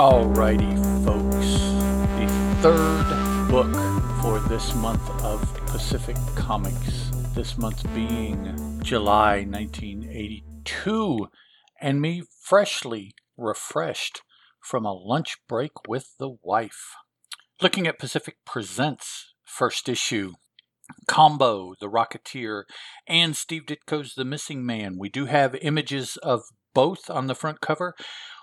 Alrighty, folks. The third book for this month of Pacific Comics. This month being July 1982, and me freshly refreshed from a lunch break with the wife. Looking at Pacific Presents first issue. Combo, the Rocketeer, and Steve Ditko's The Missing Man. We do have images of both on the front cover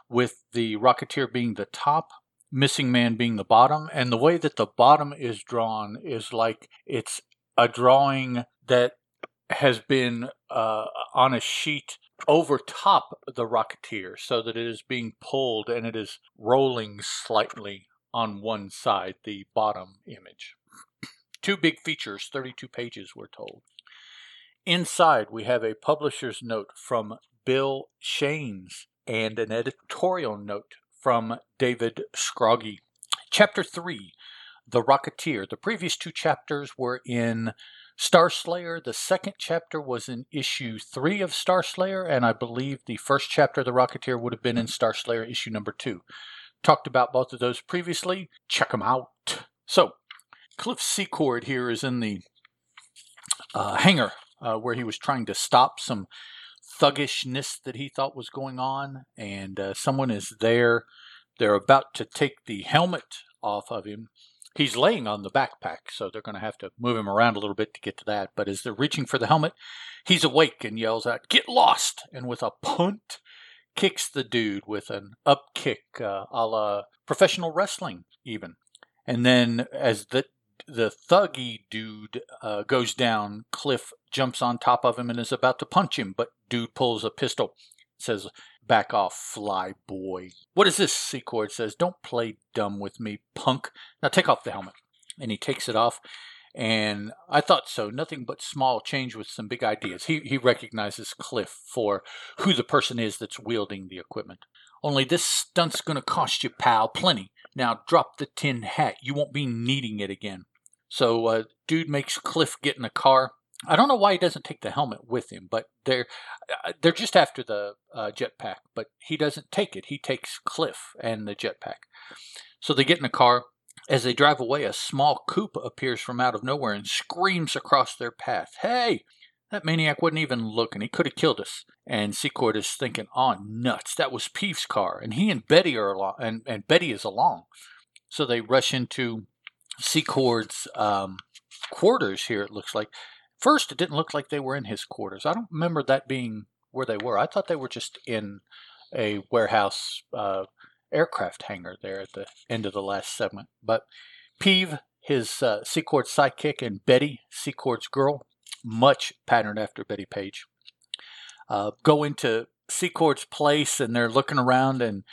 with the Rocketeer being the top, Missing Man being the bottom. And the way that the bottom is drawn is like it's a drawing that has been uh, on a sheet over top the Rocketeer so that it is being pulled and it is rolling slightly on one side, the bottom image. Two big features, 32 pages, we're told. Inside, we have a publisher's note from Bill Schanes and an editorial note from David Scroggy. Chapter 3 The Rocketeer. The previous two chapters were in Star Slayer. The second chapter was in issue 3 of Star Slayer, and I believe the first chapter of The Rocketeer would have been in Star Slayer issue number 2. Talked about both of those previously. Check them out. So, Cliff Secord here is in the uh, hangar uh, where he was trying to stop some thuggishness that he thought was going on, and uh, someone is there. They're about to take the helmet off of him. He's laying on the backpack, so they're going to have to move him around a little bit to get to that. But as they're reaching for the helmet, he's awake and yells out, Get lost! And with a punt, kicks the dude with an up kick uh, a la professional wrestling, even. And then as the the thuggy dude uh, goes down, Cliff jumps on top of him and is about to punch him, but dude pulls a pistol, says, Back off, fly boy. What is this? Secord says, Don't play dumb with me, punk. Now take off the helmet. And he takes it off. And I thought so. Nothing but small change with some big ideas. He, he recognizes Cliff for who the person is that's wielding the equipment. Only this stunt's going to cost you, pal, plenty. Now drop the tin hat. You won't be needing it again. So, uh, dude makes Cliff get in the car. I don't know why he doesn't take the helmet with him, but they're uh, they're just after the uh, jetpack. But he doesn't take it. He takes Cliff and the jetpack. So they get in the car. As they drive away, a small coupe appears from out of nowhere and screams across their path. Hey, that maniac wasn't even looking. He could have killed us. And Secord is thinking, oh, nuts. That was Peeve's car. And he and Betty are along, and, and Betty is along. So they rush into Secord's um, quarters here, it looks like. First, it didn't look like they were in his quarters. I don't remember that being where they were. I thought they were just in a warehouse uh, aircraft hangar there at the end of the last segment. But Peeve, his uh, Secord's sidekick, and Betty, Secord's girl, much patterned after Bettie Page, uh, go into Secord's place and they're looking around and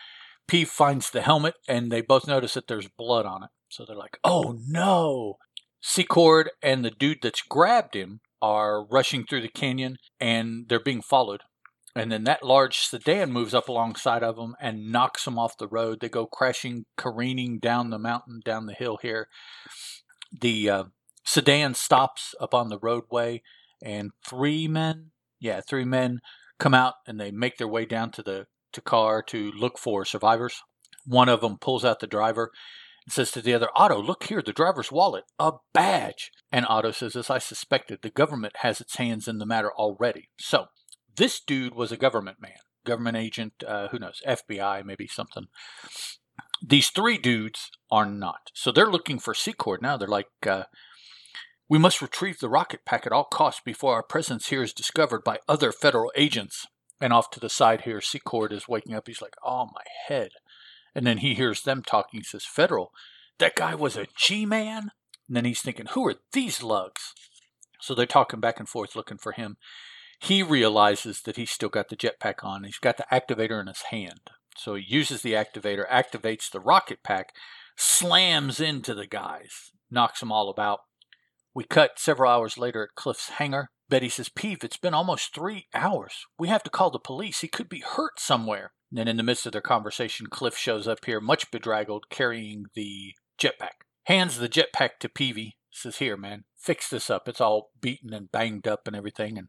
P finds the helmet and they both notice that there's blood on it. So they're like, oh no. Secord and the dude that's grabbed him are rushing through the canyon and they're being followed. And then that large sedan moves up alongside of them and knocks them off the road. They go crashing, careening down the mountain, down the hill here. The uh, sedan stops up on the roadway, and three men, yeah, three men come out and they make their way down to the to car to look for survivors. One of them pulls out the driver and says to the other, Otto, look here, the driver's wallet, a badge. And Otto says, as I suspected, the government has its hands in the matter already. So this dude was a government man, government agent, uh, who knows, FBI, maybe something. These three dudes are not. So they're looking for Secord now. They're like, uh, we must retrieve the rocket pack at all costs before our presence here is discovered by other federal agents. And off to the side here, Secord is waking up. He's like, oh, my head. And then he hears them talking. He says, Federal, that guy was a G man? And then he's thinking, who are these lugs? So they're talking back and forth looking for him. He realizes that he's still got the jetpack on. He's got the activator in his hand. So he uses the activator, activates the rocket pack, slams into the guys, knocks them all about. We cut several hours later at Cliff's hangar. Betty says, Peeve, it's been almost three hours. We have to call the police. He could be hurt somewhere. Then in the midst of their conversation, Cliff shows up here, much bedraggled, carrying the jetpack. Hands the jetpack to Peevy. Says, Here, man, fix this up. It's all beaten and banged up and everything. And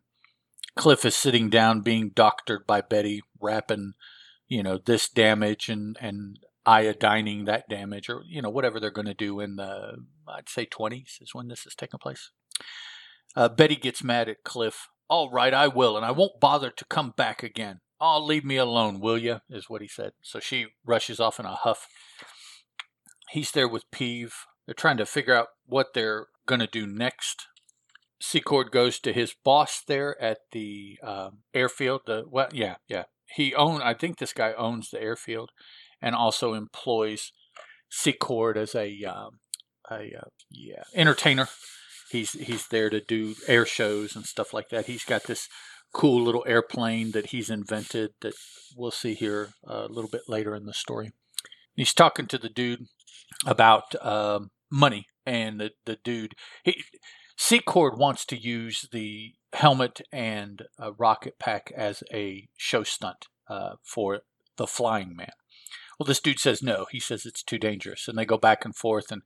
Cliff is sitting down being doctored by Betty, wrapping, you know, this damage and, and iodining that damage or, you know, whatever they're going to do in the, I'd say 20s is when this is taking place. Uh, Betty gets mad at Cliff. All right, I will, and I won't bother to come back again. Oh, leave me alone, will you? Is what he said. So she rushes off in a huff. He's there with Peeve. They're trying to figure out what they're going to do next. Secord goes to his boss there at the um, airfield. The well, yeah, yeah. He own. I think this guy owns the airfield, and also employs Secord as a um, a uh, yeah entertainer. He's he's there to do air shows and stuff like that. He's got this cool little airplane that he's invented that we'll see here a little bit later in the story. He's talking to the dude about um, money, and the the dude he Secord wants to use the helmet and a rocket pack as a show stunt uh, for the Flying Man. Well, this dude says no. He says it's too dangerous, and they go back and forth, and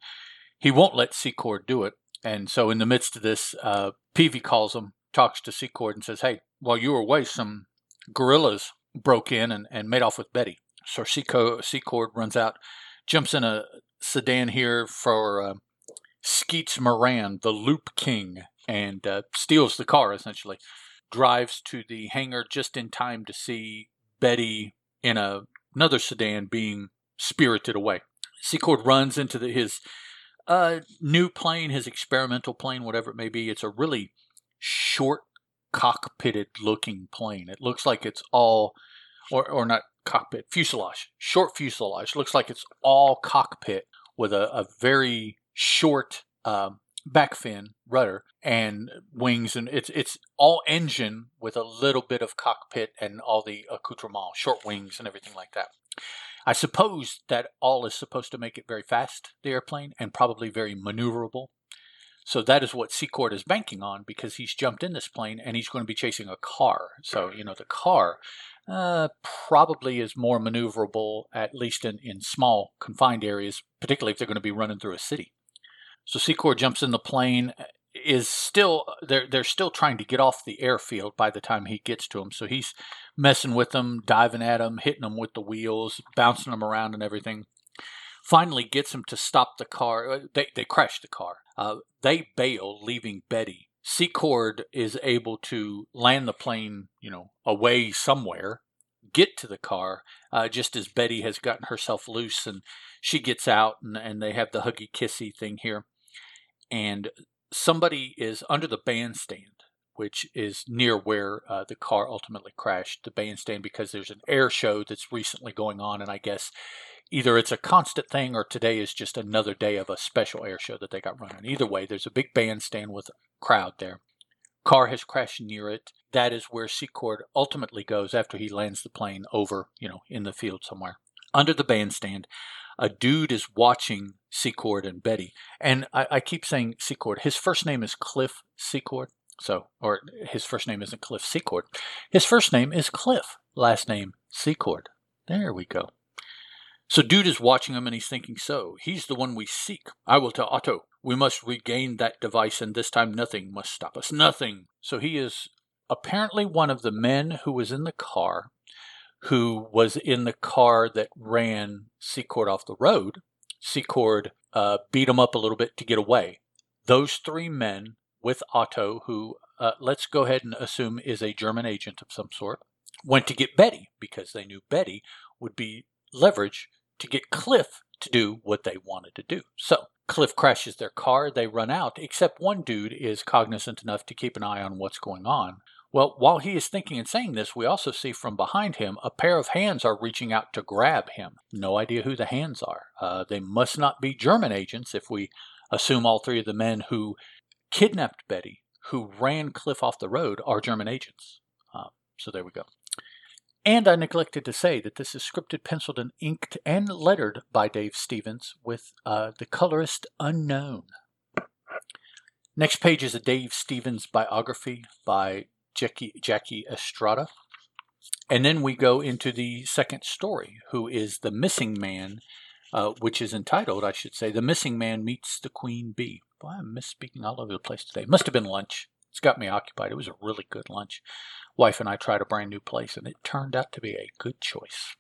he won't let Secord do it. And so, in the midst of this, uh, Peevy calls him, talks to Secord, and says, "Hey, while you were away, some gorillas broke in and, and made off with Betty." So Secord runs out, jumps in a sedan here for uh, Skeets Moran, the Loop King, and uh, steals the car essentially. Drives to the hangar just in time to see Betty in a, another sedan being spirited away. Secord runs into the, his uh, new plane, his experimental plane, whatever it may be. It's a really short, cockpitted looking plane. It looks like it's all, or, or not cockpit, fuselage, short fuselage. Looks like it's all cockpit with a, a very short um, back fin rudder and wings, and it's it's all engine with a little bit of cockpit and all the accoutrement, short wings and everything like that. I suppose that all is supposed to make it very fast, the airplane, and probably very maneuverable. So that is what Secord is banking on because he's jumped in this plane and he's going to be chasing a car. So, you know, the car uh, probably is more maneuverable, at least in, in small, confined areas, particularly if they're going to be running through a city. So Secord jumps in the plane. Is still they're they're still trying to get off the airfield by the time he gets to them. So he's messing with them, diving at them, hitting them with the wheels, bouncing them around, and everything. Finally, gets them to stop the car. Uh, they they crash the car. Uh, they bail, leaving Betty. Secord is able to land the plane, you know, away somewhere, get to the car, uh, just as Betty has gotten herself loose and she gets out and, and they have the huggy kissy thing here and somebody is under the bandstand, which is near where uh, the car ultimately crashed. The bandstand because there's an air show that's recently going on, and I guess either it's a constant thing or today is just another day of a special air show that they got running. Either way, there's a big bandstand with a crowd there. Car has crashed near it. That is where Secord ultimately goes after he lands the plane over, you know, in the field somewhere. Under the bandstand, a dude is watching Secord and Betty. And I, I keep saying Secord. His first name is Cliff Secord. So, or his first name isn't Cliff Secord. His first name is Cliff. Last name Secord. There we go. So, dude is watching him and he's thinking, so he's the one we seek. I will tell Otto. We must regain that device, and this time nothing must stop us. Nothing. So, he is apparently one of the men who was in the car who was in the car that ran Secord off the road. Secord uh, beat him up a little bit to get away. Those three men with Otto, who uh, let's go ahead and assume is a German agent of some sort, went to get Betty because they knew Betty would be leverage to get Cliff to do what they wanted to do. So Cliff crashes their car, they run out, except one dude is cognizant enough to keep an eye on what's going on. Well, while he is thinking and saying this, we also see from behind him a pair of hands are reaching out to grab him. No idea who the hands are. Uh, they must not be German agents if we assume all three of the men who kidnapped Betty, who ran Cliff off the road, are German agents. Uh, so there we go. And I neglected to say that this is scripted, penciled, and inked and lettered by Dave Stevens with uh, the colorist unknown. Next page is a Dave Stevens biography by Jackie, Jackie Estrada. And then we go into the second story, who is The Missing Man, uh, which is entitled, I should say, The Missing Man Meets the Queen Bee. Boy, I'm misspeaking all over the place today. Must have been lunch. It's got me occupied. It was a really good lunch. Wife and I tried a brand new place, and it turned out to be a good choice.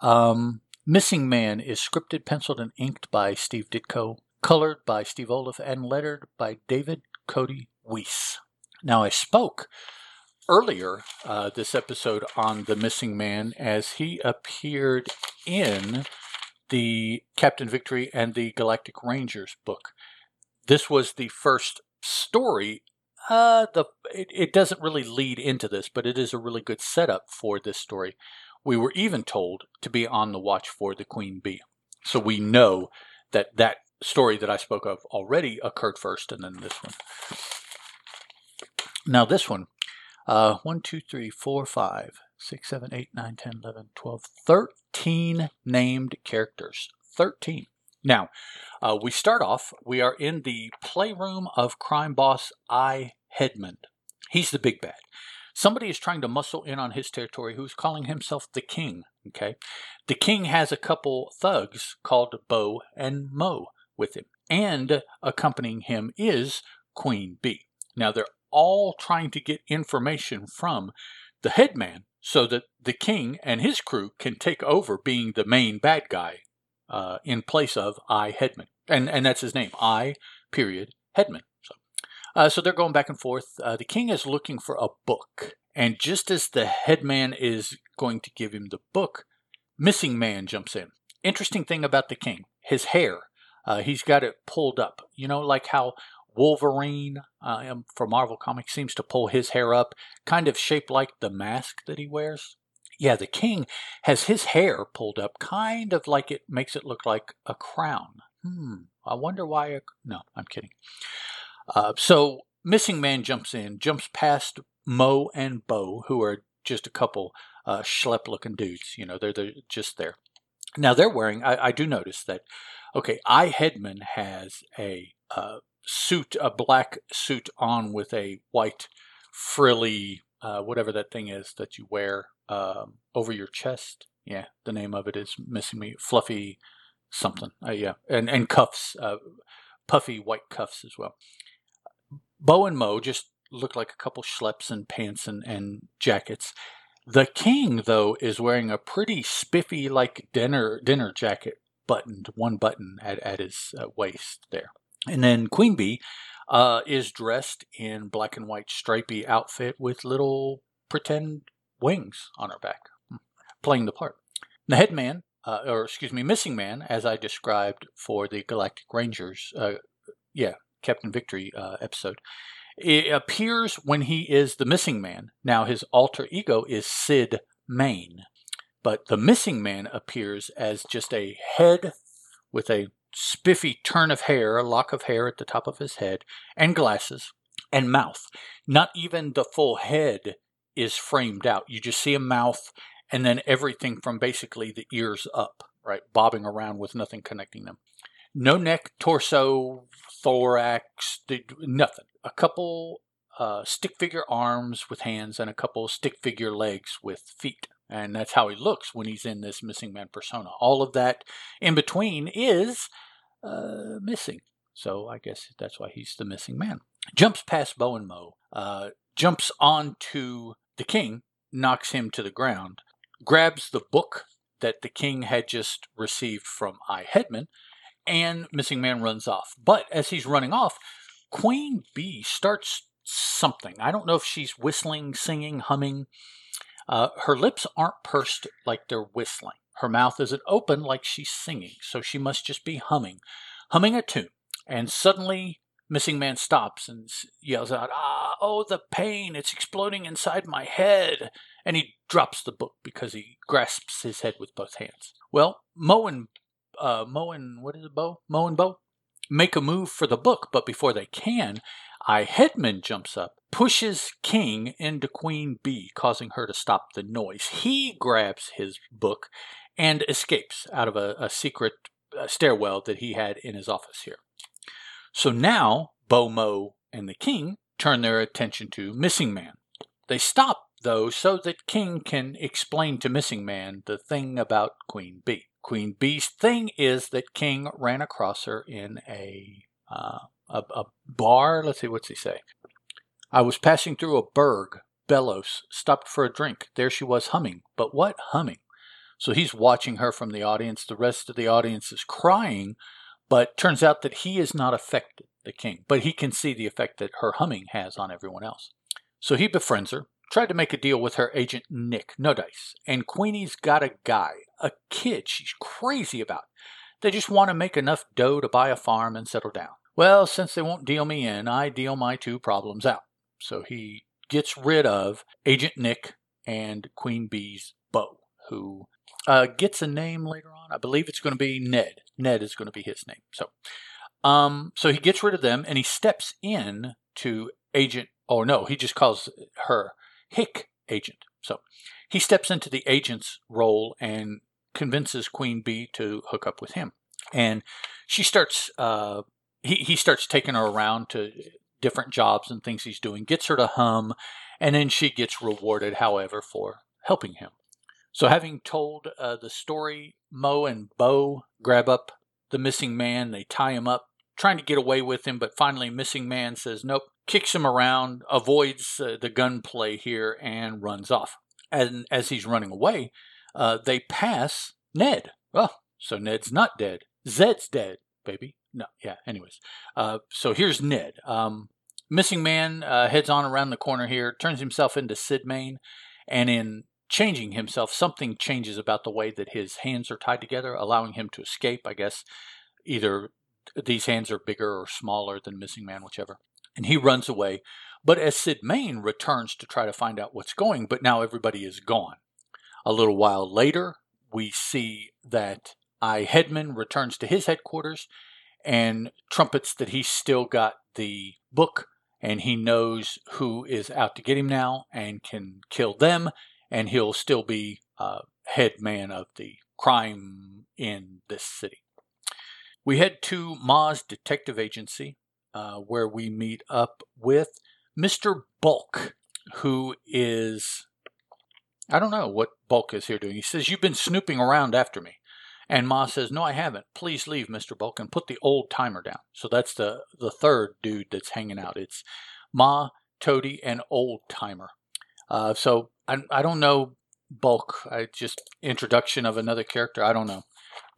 Um, Missing Man is scripted, penciled, and inked by Steve Ditko, colored by Steve Oliff, and lettered by David Cody Weiss. Now, I spoke earlier uh, this episode on the missing man as he appeared in the Captain Victory and the Galactic Rangers book. This was the first story. Uh, the it, it doesn't really lead into this, but it is a really good setup for this story. We were even told to be on the watch for the Queen Bee, so we know that that story that I spoke of already occurred first, and then this one. Now this one uh, 1, 2, 3, 4, 5, 6, 7, 8, 9, 10, 11, 12, 13 named characters. 13. Now, uh, we start off, we are in the playroom of crime boss I. Headman. He's the big bad. Somebody is trying to muscle in on his territory who's calling himself the king. Okay. The king has a couple thugs called Bo and Mo with him. And accompanying him is Queen Bee. Now, they're all trying to get information from the headman so that the king and his crew can take over being the main bad guy uh, in place of I Headman. And, and that's his name, I period Headman. So, uh, so they're going back and forth. Uh, the king is looking for a book. And just as the headman is going to give him the book, Missing Man jumps in. Interesting thing about the king, his hair. Uh, he's got it pulled up. You know, like how Wolverine uh, for Marvel Comics seems to pull his hair up, kind of shaped like the mask that he wears. Yeah, the king has his hair pulled up, kind of like it makes it look like a crown. Hmm, I wonder why. A, no, I'm kidding. Uh, so, Missing Man jumps in, jumps past Mo and Bo, who are just a couple uh, schlep looking dudes. You know, they're, they're just there. Now, they're wearing, I, I do notice that, okay, I. Headman has a uh, suit, a black suit on with a white frilly, uh, whatever that thing is that you wear um, over your chest. Yeah, the name of it is missing me. Fluffy something. Uh, yeah, and and cuffs, uh, puffy white cuffs as well. Bo and Mo just look like a couple schleps and pants and, and jackets. The king, though, is wearing a pretty spiffy like dinner dinner jacket, buttoned one button at, at his uh, waist there. And then Queen Bee uh, is dressed in black and white stripy outfit with little pretend wings on her back, hmm, playing the part. The headman, uh, or excuse me, missing man, as I described for the Galactic Rangers, uh, yeah, Captain Victory uh, episode, it appears when he is the missing man. Now his alter ego is Sid Main, but the missing man appears as just a head with a spiffy turn of hair, a lock of hair at the top of his head, and glasses, and mouth. Not even the full head is framed out. You just see a mouth and then everything from basically the ears up, right, bobbing around with nothing connecting them. No neck, torso, thorax, nothing. A couple uh, stick figure arms with hands and a couple stick figure legs with feet. And that's how he looks when he's in this missing man persona. All of that in between is uh, missing. So I guess that's why he's the missing man. Jumps past Bo and Mo, uh, jumps onto the king, knocks him to the ground, grabs the book that the king had just received from I. Headman, and Missing Man runs off. But as he's running off, Queen Bee starts something. I don't know if she's whistling, singing, humming. Uh, her lips aren't pursed like they're whistling. Her mouth isn't open like she's singing, so she must just be humming, humming a tune. And suddenly, Missing Man stops and yells out, Ah, oh, the pain! It's exploding inside my head! And he drops the book because he grasps his head with both hands. Well, Mo and, uh, what is it, Bo? Mo and Bo? Make a move for the book, but before they can, I Hedman jumps up, pushes King into Queen Bee, causing her to stop the noise. He grabs his book and escapes out of a, a secret uh, stairwell that he had in his office here. So now Bo Mo and the king turn their attention to Missing Man. They stop, though, so that King can explain to Missing Man the thing about Queen Bee. Queen Bee's thing is that King ran across her in a, uh, a, a bar. Let's see, what's he say? I was passing through a burg. bellows stopped for a drink. There she was humming. But what humming? So he's watching her from the audience. The rest of the audience is crying, but turns out that he is not affected, the king, but he can see the effect that her humming has on everyone else. So he befriends her, tried to make a deal with her agent Nick, no dice, and Queenie's got a guy, a kid she's crazy about. They just want to make enough dough to buy a farm and settle down. Well, since they won't deal me in, I deal my two problems out. So he gets rid of Agent Nick and Queen Bee's beau, who uh, gets a name later on. I believe it's going to be Ned. Ned is going to be his name. So, um, so he gets rid of them and he steps in to Agent. Oh no, he just calls her Hick Agent. So he steps into the agent's role and convinces Queen Bee to hook up with him, and she starts. Uh, he he starts taking her around to different jobs and things he's doing, gets her to hum, and then she gets rewarded, however, for helping him. So, having told uh, the story, Mo and Bo grab up the missing man. They tie him up, trying to get away with him, but finally, missing man says nope, kicks him around, avoids uh, the gunplay here, and runs off. And as he's running away, uh, they pass Ned. Oh, so Ned's not dead. Zed's dead, baby. No, yeah. Anyways, uh, so here's Ned. Um, missing man uh, heads on around the corner here, turns himself into Sid Main, and in changing himself, something changes about the way that his hands are tied together, allowing him to escape. I guess either these hands are bigger or smaller than Missing Man, whichever. And he runs away. But as Sid Main returns to try to find out what's going, but now everybody is gone. A little while later, we see that I Headman returns to his headquarters and trumpets that he's still got the book and he knows who is out to get him now and can kill them and he'll still be uh, head man of the crime in this city. We head to Ma's detective agency, uh, where we meet up with Mr. Bulk, who is, I don't know what Bulk is here doing. He says, You've been snooping around after me. And Ma says, No, I haven't. Please leave, Mr. Bulk, and put the old timer down. So that's the, the third dude that's hanging out. It's Ma, Toady, and Old Timer. Uh, so I, I don't know bulk. I just introduction of another character. I don't know.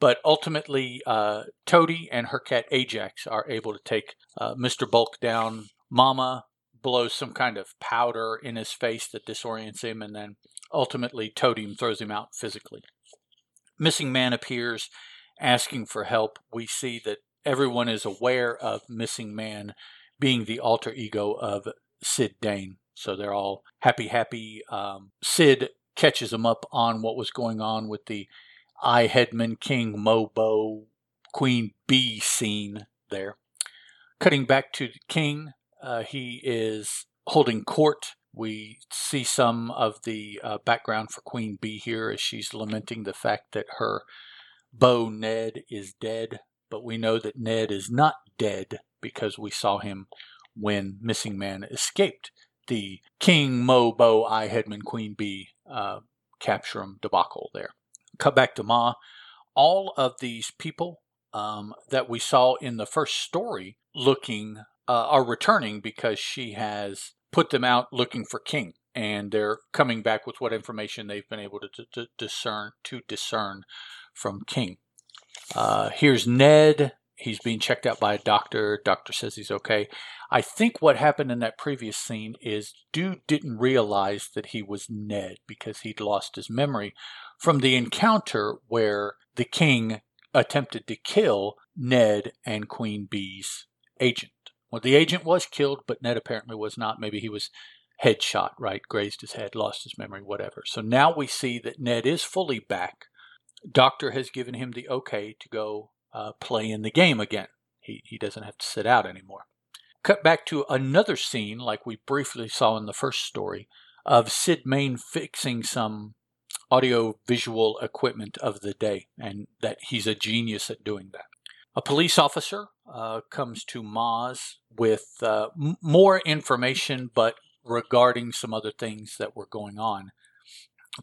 But ultimately, uh, Toady and her cat Ajax are able to take uh, Mr. Bulk down. Mama blows some kind of powder in his face that disorients him, and then ultimately Toady throws him out physically. Missing Man appears asking for help. We see that everyone is aware of Missing Man being the alter ego of Sid Dane. So they're all happy, happy. Um, Sid catches him up on what was going on with the I Headman King Mobo Queen Bee scene there. Cutting back to the king, uh, he is holding court. We see some of the uh, background for Queen Bee here as she's lamenting the fact that her beau Ned is dead, but we know that Ned is not dead because we saw him when Missing Man escaped the King Mo I Headman Queen Bee uh, capture him debacle there. Cut back to Ma. All of these people um, that we saw in the first story looking uh, are returning because she has put them out looking for King, and they're coming back with what information they've been able to, to, to discern to discern from King. Uh, here's Ned he's being checked out by a doctor. Doctor says he's okay. I think what happened in that previous scene is dude didn't realize that he was Ned because he'd lost his memory from the encounter where the king attempted to kill Ned and Queen Bee's agent. Well, the agent was killed, but Ned apparently was not. Maybe he was headshot, right? Grazed his head, lost his memory, whatever. So now we see that Ned is fully back. Doctor has given him the okay to go uh, play in the game again. He, he doesn't have to sit out anymore. Cut back to another scene, like we briefly saw in the first story, of Sid Main fixing some audio visual equipment of the day, and that he's a genius at doing that. A police officer uh, comes to Maz with uh, m- more information, but regarding some other things that were going on.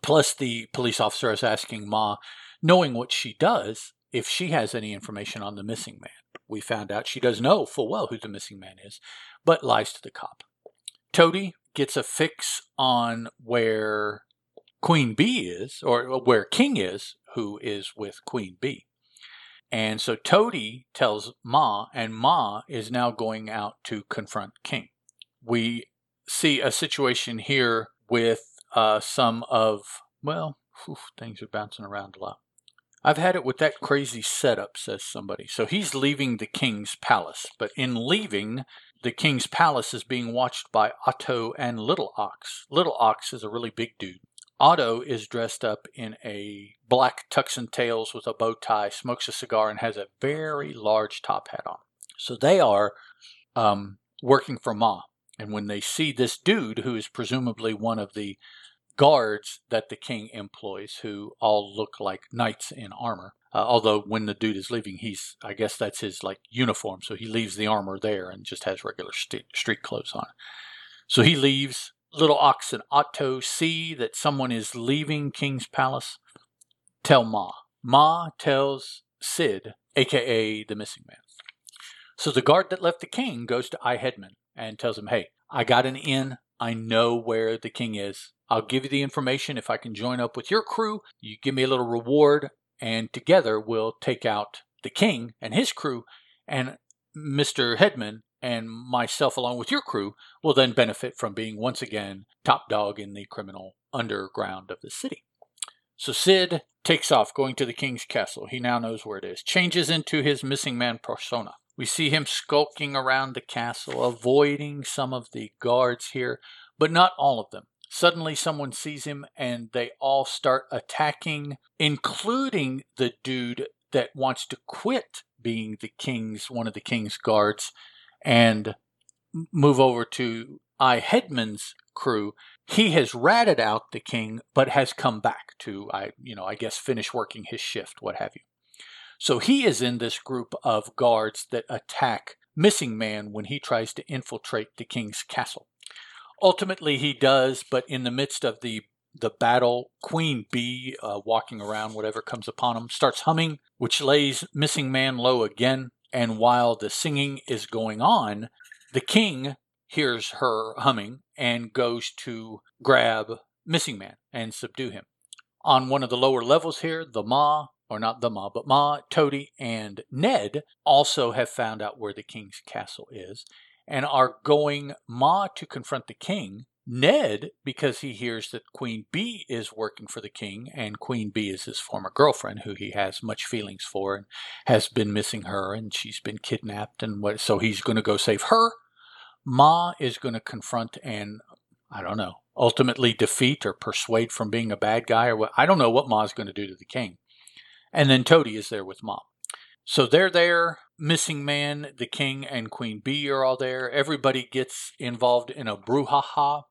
Plus, the police officer is asking Ma, knowing what she does, if she has any information on the missing man. We found out she does know full well who the missing man is, but lies to the cop. Toady gets a fix on where Queen Bee is, or where King is, who is with Queen Bee. And so Toady tells Ma, and Ma is now going out to confront King. We see a situation here with uh, some of, well, whew, things are bouncing around a lot. I've had it with that crazy setup, says somebody. So he's leaving the king's palace, but in leaving, the king's palace is being watched by Otto and Little Ox. Little Ox is a really big dude. Otto is dressed up in a black tux and tails with a bow tie, smokes a cigar, and has a very large top hat on. So they are um, working for Ma. And when they see this dude, who is presumably one of the guards that the king employs, who all look like knights in armor, uh, although when the dude is leaving, he's, I guess that's his like uniform. So he leaves the armor there and just has regular st- street clothes on. So he leaves. Little Ox and Otto see that someone is leaving King's Palace. Tell Ma. Ma tells Sid, aka the missing man. So the guard that left the king goes to I Headman and tells him, Hey, I got an inn. I know where the king is. I'll give you the information if I can join up with your crew. You give me a little reward, and together we'll take out the king and his crew. And Mr. Headman and myself, along with your crew, will then benefit from being once again top dog in the criminal underground of the city. So Sid takes off, going to the king's castle. He now knows where it is, changes into his missing man persona. We see him skulking around the castle, avoiding some of the guards here, but not all of them. Suddenly, someone sees him and they all start attacking, including the dude that wants to quit being the king's one of the king's guards and move over to I Headman's crew. He has ratted out the king, but has come back to I you know I guess finish working his shift, what have you. So he is in this group of guards that attack Missing Man when he tries to infiltrate the king's castle. Ultimately, he does, but in the midst of the the battle, Queen Bee, uh, walking around, whatever comes upon him, starts humming, which lays Missing Man low again. And while the singing is going on, the king hears her humming and goes to grab Missing Man and subdue him. On one of the lower levels here, the Ma, or not the Ma, but Ma, Toady, and Ned also have found out where the king's castle is and are going Ma to confront the king. Ned, because he hears that Queen Bee is working for the king, and Queen Bee is his former girlfriend, who he has much feelings for, and has been missing her, and she's been kidnapped, and what? So he's going to go save her. Ma is going to confront and I don't know, ultimately defeat or persuade from being a bad guy, or what? I don't know what Ma's going to do to the king. And then Toady is there with Ma. So they're there. Missing Man, the King, and Queen Bee are all there. Everybody gets involved in a brouhaha.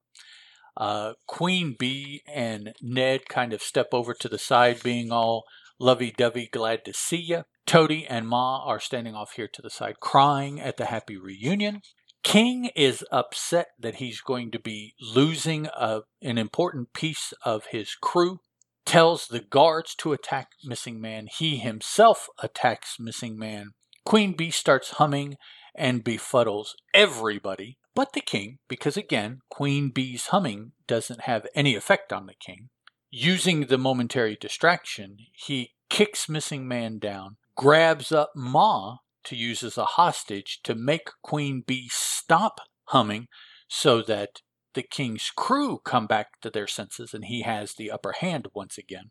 Uh, Queen Bee and Ned kind of step over to the side, being all lovey dovey, glad to see you. Toady and Ma are standing off here to the side, crying at the happy reunion. King is upset that he's going to be losing a, an important piece of his crew tells the guards to attack Missing Man. He himself attacks Missing Man. Queen Bee starts humming and befuddles everybody but the king, because again, Queen Bee's humming doesn't have any effect on the king. Using the momentary distraction, he kicks Missing Man down, grabs up Ma to use as a hostage to make Queen Bee stop humming so that the king's crew come back to their senses and he has the upper hand once again.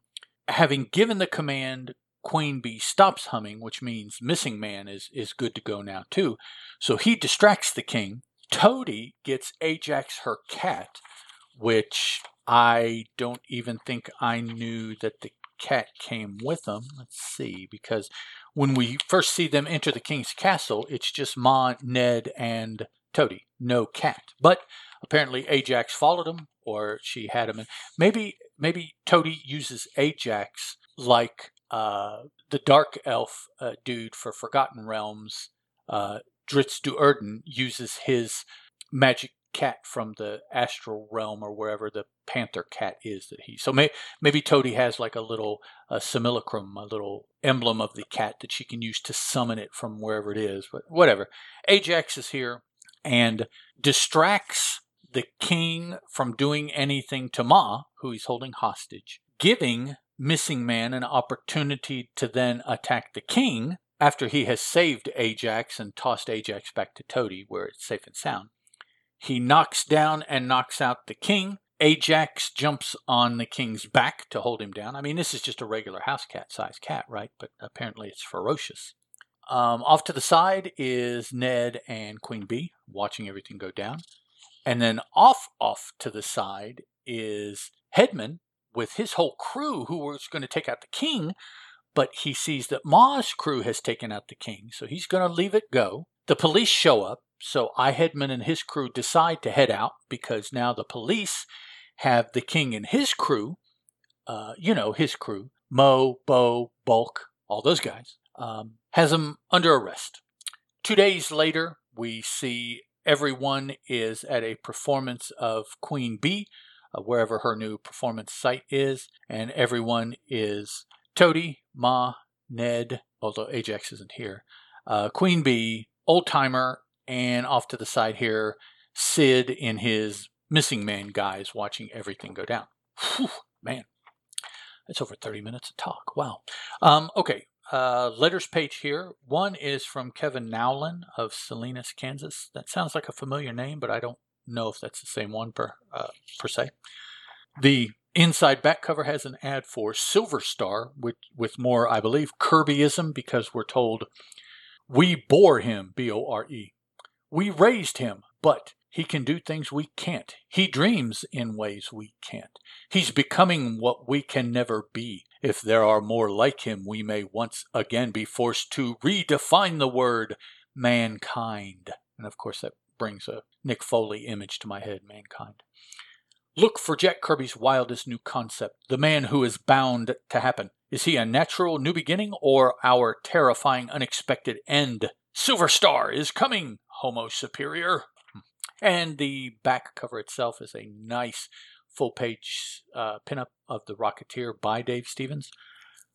Having given the command, Queen Bee stops humming, which means Missing Man is, is good to go now too. So he distracts the king. Toady gets Ajax her cat, which I don't even think I knew that the cat came with them. Let's see, because when we first see them enter the king's castle, it's just Ma, Ned, and Toady, no cat. But apparently Ajax followed him, or she had him. And maybe maybe Toady uses Ajax like uh, the dark elf uh, dude for Forgotten Realms. Uh, Drizzt Do'Urden uses his magic cat from the astral realm or wherever the panther cat is that he. So may, maybe Toady has like a little a simulacrum, a little emblem of the cat that she can use to summon it from wherever it is. But whatever. Ajax is here and distracts the king from doing anything to Ma, who he's holding hostage, giving Missing Man an opportunity to then attack the king after he has saved Ajax and tossed Ajax back to Toady where it's safe and sound. He knocks down and knocks out the king. Ajax jumps on the king's back to hold him down. I mean, this is just a regular house cat sized cat, right? But apparently it's ferocious. Um, off to the side is Ned and Queen Bee watching everything go down. And then off off to the side is Headman with his whole crew who was going to take out the king, but he sees that Ma's crew has taken out the king, so he's going to leave it go. The police show up, so I Headman and his crew decide to head out because now the police have the king and his crew, uh, you know, his crew, Mo, Bo, Bulk, all those guys, um, has them under arrest. Two days later, we see everyone is at a performance of Queen Bee, uh, wherever her new performance site is, and everyone is Toady, Ma, Ned, although Ajax isn't here, uh, Queen Bee, Old Timer, and off to the side here, Sid in his missing man guys watching everything go down. Whew, man, that's over 30 minutes of talk. Wow. Um, okay, uh, letters page here. One is from Kevin Nowlan of Salinas, Kansas. That sounds like a familiar name, but I don't know if that's the same one per uh, per se. The inside back cover has an ad for Silver Star, with with more, I believe, Kirbyism because we're told we bore him, B O R E. We raised him, but he can do things we can't. He dreams in ways we can't. He's becoming what we can never be. If there are more like him, we may once again be forced to redefine the word mankind. And of course, that brings a Mick Foley image to my head mankind. Look for Jack Kirby's wildest new concept, the man who is bound to happen. Is he a natural new beginning or our terrifying unexpected end? Silver Star is coming, Homo Superior. And the back cover itself is a nice full page uh, pinup of The Rocketeer by Dave Stevens.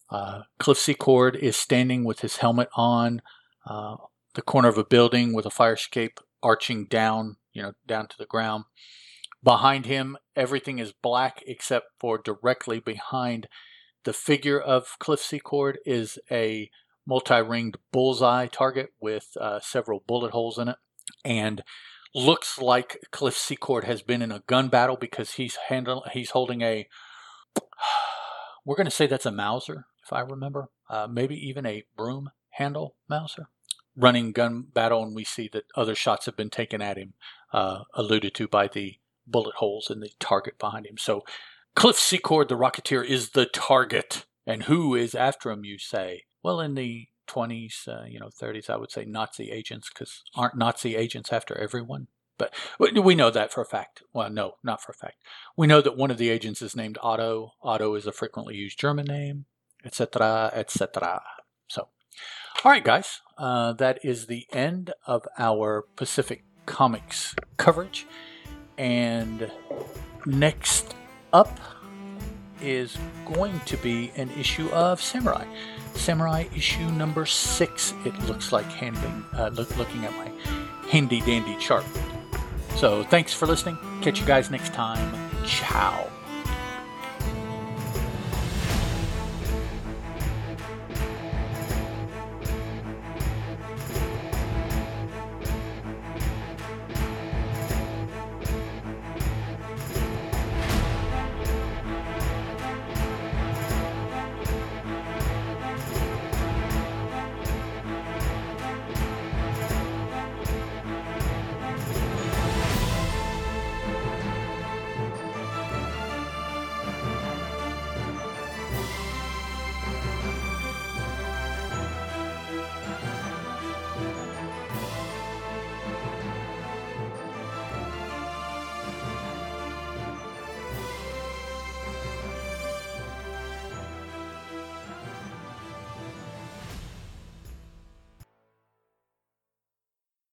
Uh, Cliff Secord is standing with his helmet on uh, the corner of a building with a fire escape arching down, you know, down to the ground. Behind him, everything is black except for directly behind the figure of Cliff Secord is a multi-ringed bullseye target with uh, several bullet holes in it. And looks like Cliff Secord has been in a gun battle because he's handle he's holding a. We're going to say that's a Mauser, if I remember, uh, maybe even a broom handle Mauser. Running gun battle, and we see that other shots have been taken at him, uh, alluded to by the bullet holes in the target behind him. So, Cliff Secord, the Rocketeer, is the target, and who is after him? You say? Well, in the 20s, uh, you know, 30s, I would say Nazi agents because aren't Nazi agents after everyone? But we know that for a fact. Well, no, not for a fact. We know that one of the agents is named Otto. Otto is a frequently used German name, etc., etc. So, all right, guys, uh, that is the end of our Pacific Comics coverage. And next up is going to be an issue of Samurai. Samurai issue number six, it looks like handling, uh, look, looking at my handy dandy chart. So thanks for listening. Catch you guys next time. Ciao.